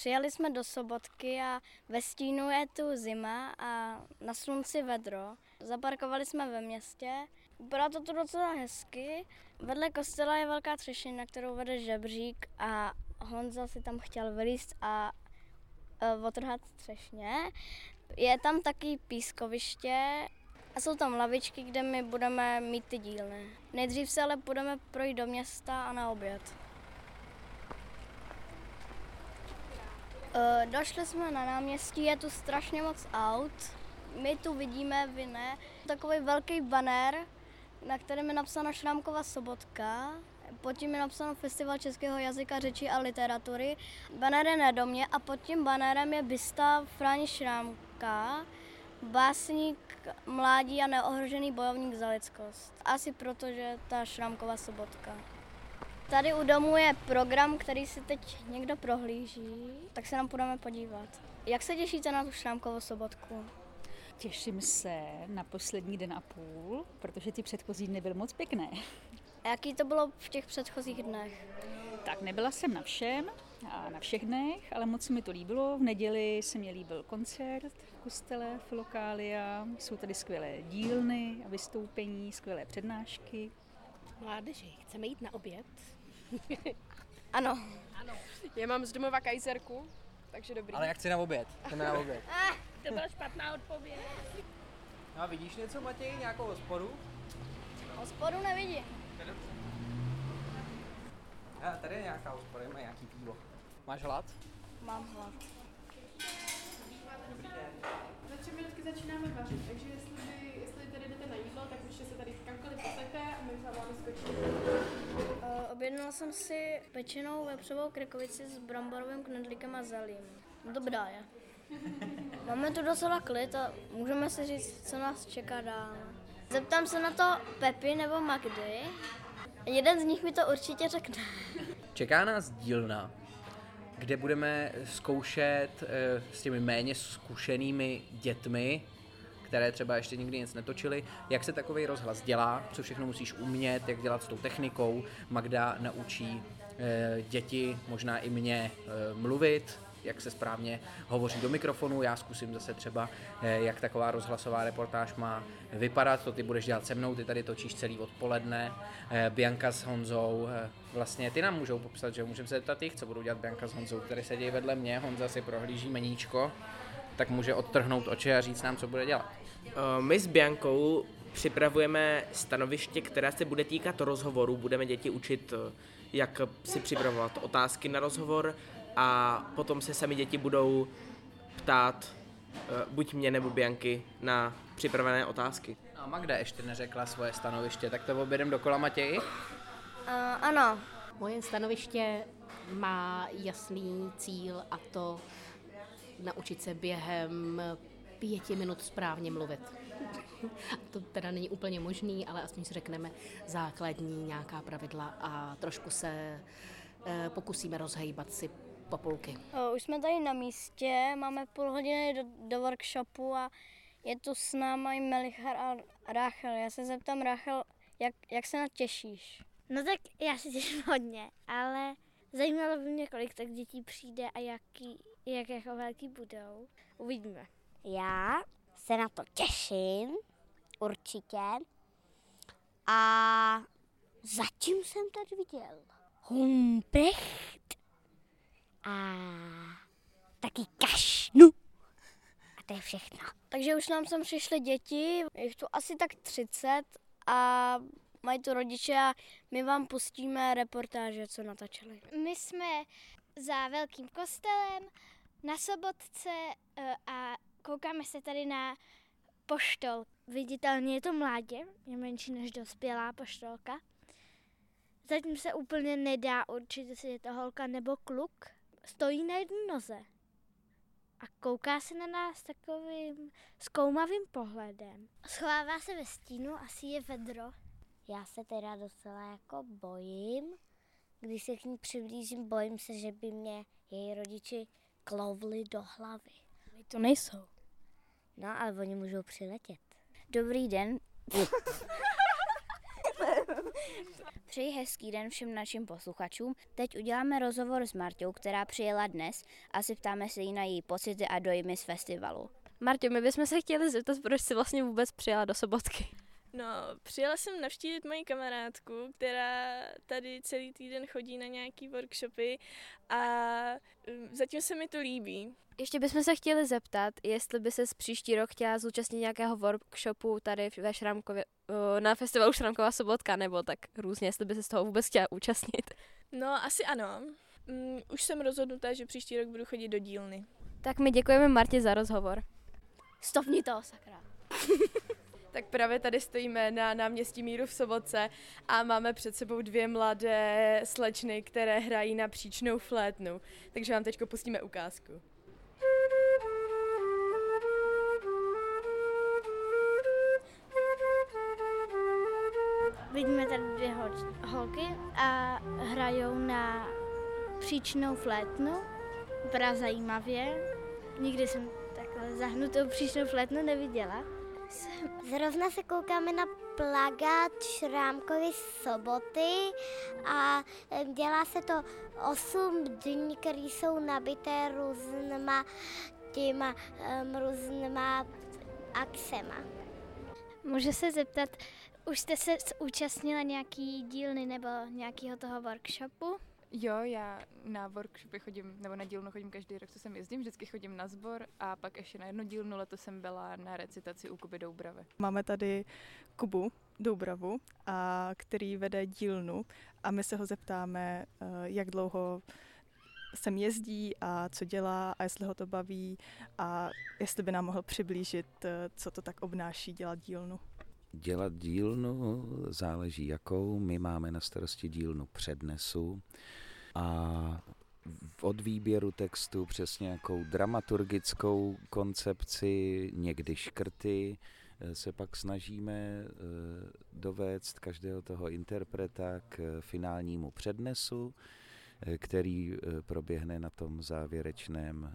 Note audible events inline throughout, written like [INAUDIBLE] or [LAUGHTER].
Přijeli jsme do Sobotky a ve stínu je tu zima a na slunci vedro. Zaparkovali jsme ve městě. Bylo to tu docela hezky. Vedle kostela je velká třešina, kterou vede žebřík a Honza si tam chtěl vylíst a uh, otrhat třešně. Je tam taky pískoviště a jsou tam lavičky, kde my budeme mít ty dílny. Nejdřív se ale budeme projít do města a na oběd. Došli jsme na náměstí, je tu strašně moc aut. My tu vidíme, vy ne, takový velký banner, na kterém je napsáno Šrámková sobotka. Pod tím je napsáno Festival českého jazyka, řeči a literatury. Banner je na domě a pod tím bannerem je bysta Fráni Šrámka, básník, mládí a neohrožený bojovník za lidskost. Asi proto, že ta Šrámková sobotka. Tady u domu je program, který si teď někdo prohlíží, tak se nám půjdeme podívat. Jak se těšíte na tu Šrámkovou sobotku? Těším se na poslední den a půl, protože ty předchozí dny byly moc pěkné. A jaký to bylo v těch předchozích dnech? Tak nebyla jsem na všem a na všech dnech, ale moc se mi to líbilo. V neděli se mi líbil koncert v kostele Filokália. Jsou tady skvělé dílny a vystoupení, skvělé přednášky. Mládeži, chceme jít na oběd? [LAUGHS] ano. Ano. Já mám z domova kajzerku, takže dobrý. Ale jak chci na oběd? Jdeme na oběd. [LAUGHS] Ah, to byla špatná odpověď. No a vidíš něco, Matěj? Nějakou hospodu? Hospodu nevidím. A tady je nějaká hospoda, má nějaký pivo. Máš hlad? Mám hlad. Dobrý den. Za tři minutky začínáme vařit, takže jestli, by, jestli tady jdete na jídlo, tak už se tady kamkoliv posaďte a my za vámi skočíme. Uh, objednala jsem si pečenou vepřovou krikovici s bramborovým knedlíkem a zelím. Dobrá je. [LAUGHS] Máme tu docela klid a můžeme si říct, co nás čeká dál. Zeptám se na to Pepi nebo Magdy. Jeden z nich mi to určitě řekne. Čeká nás dílna, kde budeme zkoušet eh, s těmi méně zkušenými dětmi, které třeba ještě nikdy nic netočili, jak se takový rozhlas dělá, co všechno musíš umět, jak dělat s tou technikou. Magda naučí eh, děti, možná i mě, eh, mluvit, jak se správně hovoří do mikrofonu. Já zkusím zase třeba, eh, jak taková rozhlasová reportáž má vypadat. To ty budeš dělat se mnou, ty tady točíš celý odpoledne. Eh, Bianka s Honzou, eh, vlastně ty nám můžou popsat, že můžeme se zeptat jich, co budou dělat Bianka s Honzou, který sedí vedle mě. Honza si prohlíží meníčko, tak může odtrhnout oči a říct nám, co bude dělat. My s Biankou připravujeme stanoviště, které se bude týkat rozhovoru. Budeme děti učit, jak si připravovat otázky na rozhovor, a potom se sami děti budou ptát buď mě nebo Bianky na připravené otázky. A Magda ještě neřekla svoje stanoviště, tak to objedem dokola Matěji? Uh, ano. Moje stanoviště má jasný cíl a to naučit se během pěti minut správně mluvit. [LAUGHS] to teda není úplně možný, ale aspoň si řekneme základní nějaká pravidla a trošku se eh, pokusíme rozhejbat si populky. Uh, už jsme tady na místě, máme půl hodiny do, do workshopu a je tu s náma i Melichar a Ráchel. Já se zeptám, Ráchel, jak, jak se na těšíš? No tak já se těším hodně, ale zajímalo by mě, kolik tak dětí přijde a jaký, jak jako velký budou. Uvidíme. Já se na to těším, určitě. A zatím jsem tady viděl Humprecht a taky kašnu. A to je všechno. Takže už nám sem přišly děti, je jich tu asi tak 30 a mají tu rodiče a my vám pustíme reportáže, co natočili. My jsme za velkým kostelem na Sobotce eh, a koukáme se tady na poštol. Viditelně je to mládě, je menší než dospělá poštolka. Zatím se úplně nedá určit, jestli je to holka nebo kluk. Stojí na jedné noze a kouká se na nás takovým zkoumavým pohledem. Schovává se ve stínu, asi je vedro. Já se teda docela jako bojím. Když se k ní přiblížím, bojím se, že by mě její rodiči klovli do hlavy. My to nejsou. No, ale oni můžou přiletět. Dobrý den. [LAUGHS] Přeji hezký den všem našim posluchačům. Teď uděláme rozhovor s Martou, která přijela dnes a se ptáme se jí na její pocity a dojmy z festivalu. Martě, my bychom se chtěli zeptat, proč jsi vlastně vůbec přijela do Sobotky. No, přijela jsem navštívit moji kamarádku, která tady celý týden chodí na nějaký workshopy a um, zatím se mi to líbí. Ještě bychom se chtěli zeptat, jestli by se příští rok chtěla zúčastnit nějakého workshopu tady ve Šramkově, na festivalu Šramková sobotka, nebo tak různě, jestli by se z toho vůbec chtěla účastnit. No, asi ano. Um, už jsem rozhodnutá, že příští rok budu chodit do dílny. Tak my děkujeme Martě za rozhovor. Stopni to, sakra. [LAUGHS] Tak právě tady stojíme na náměstí Míru v Sobotce a máme před sebou dvě mladé slečny, které hrají na příčnou flétnu. Takže vám teď pustíme ukázku. Vidíme tady dvě hol- holky a hrajou na příčnou flétnu. Vypadá zajímavě. Nikdy jsem takhle zahnutou příčnou flétnu neviděla. Zrovna se koukáme na plagát Šrámkovy soboty a eh, dělá se to 8 dní, které jsou nabité různýma těma um, různýma akcema. Můžu se zeptat, už jste se účastnila nějaký dílny nebo nějakého toho workshopu? Jo, já na workshopy chodím, nebo na dílnu chodím každý rok, co sem jezdím, vždycky chodím na sbor a pak ještě na jednu dílnu, letos jsem byla na recitaci u Kuby Doubravy. Máme tady Kubu Doubravu, a který vede dílnu a my se ho zeptáme, eh, jak dlouho sem jezdí a co dělá a jestli ho to baví a jestli by nám mohl přiblížit, eh, co to tak obnáší dělat dílnu. Dělat dílnu záleží jakou. My máme na starosti dílnu přednesu a od výběru textu přes nějakou dramaturgickou koncepci, někdy škrty, se pak snažíme dovést každého toho interpreta k finálnímu přednesu, který proběhne na tom závěrečném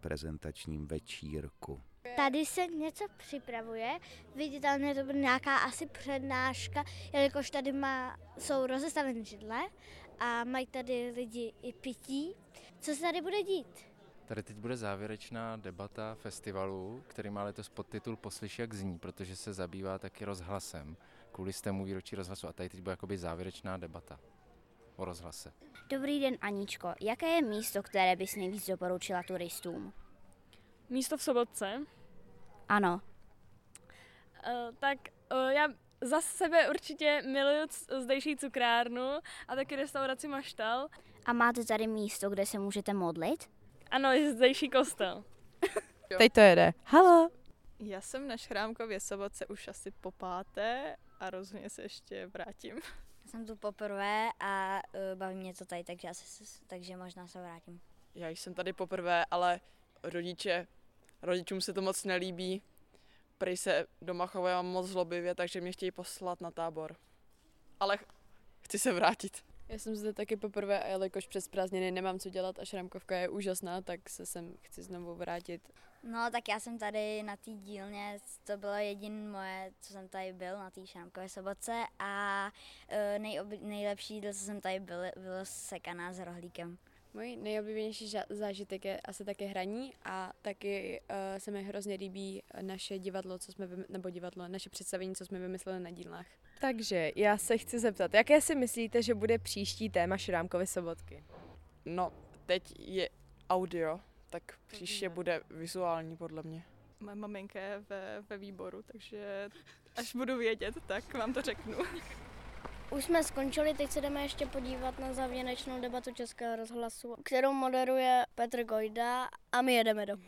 prezentačním večírku. Tady se něco připravuje, viditelně to bude nějaká asi přednáška, jelikož tady má, jsou rozestaveny židle a mají tady lidi i pití. Co se tady bude dít? Tady teď bude závěrečná debata festivalu, který má letos podtitul Poslyš jak zní, protože se zabývá taky rozhlasem, kvůli stému výročí rozhlasu a tady teď bude jakoby závěrečná debata o rozhlase. Dobrý den Aničko, jaké je místo, které bys nejvíc doporučila turistům? Místo v Sobotce? Ano. Uh, tak uh, já za sebe určitě miluju zdejší cukrárnu a taky restauraci Maštal. A máte tady místo, kde se můžete modlit? Ano, je zdejší kostel. Teď to jede. Halo. Já jsem na Šrámkově sobotce už asi po páté a rozhodně se ještě vrátím. Já jsem tu poprvé a uh, baví mě to tady, takže, asi, takže možná se vrátím. Já jsem tady poprvé, ale rodiče, rodičům se to moc nelíbí. Prej se doma chovám moc zlobivě, takže mě chtějí poslat na tábor. Ale chci se vrátit. Já jsem zde taky poprvé a jelikož přes prázdniny nemám co dělat a Šramkovka je úžasná, tak se sem chci znovu vrátit. No tak já jsem tady na té dílně, to bylo jediné moje, co jsem tady byl na té Šramkové sobotce a nejob, nejlepší jídlo, co jsem tady byl, bylo sekaná s rohlíkem. Můj nejoblíbenější zážitek je asi také hraní a taky uh, se mi hrozně líbí naše divadlo, co jsme, nebo divadlo, naše představení, co jsme vymysleli na dílnách. Takže já se chci zeptat, jaké si myslíte, že bude příští téma Šrámkovy sobotky? No, teď je audio, tak příště bude vizuální podle mě. Moje maminka je ve, ve výboru, takže až budu vědět, tak vám to řeknu. Už jsme skončili, teď se jdeme ještě podívat na závěrečnou debatu Českého rozhlasu, kterou moderuje Petr Gojda a my jedeme domů.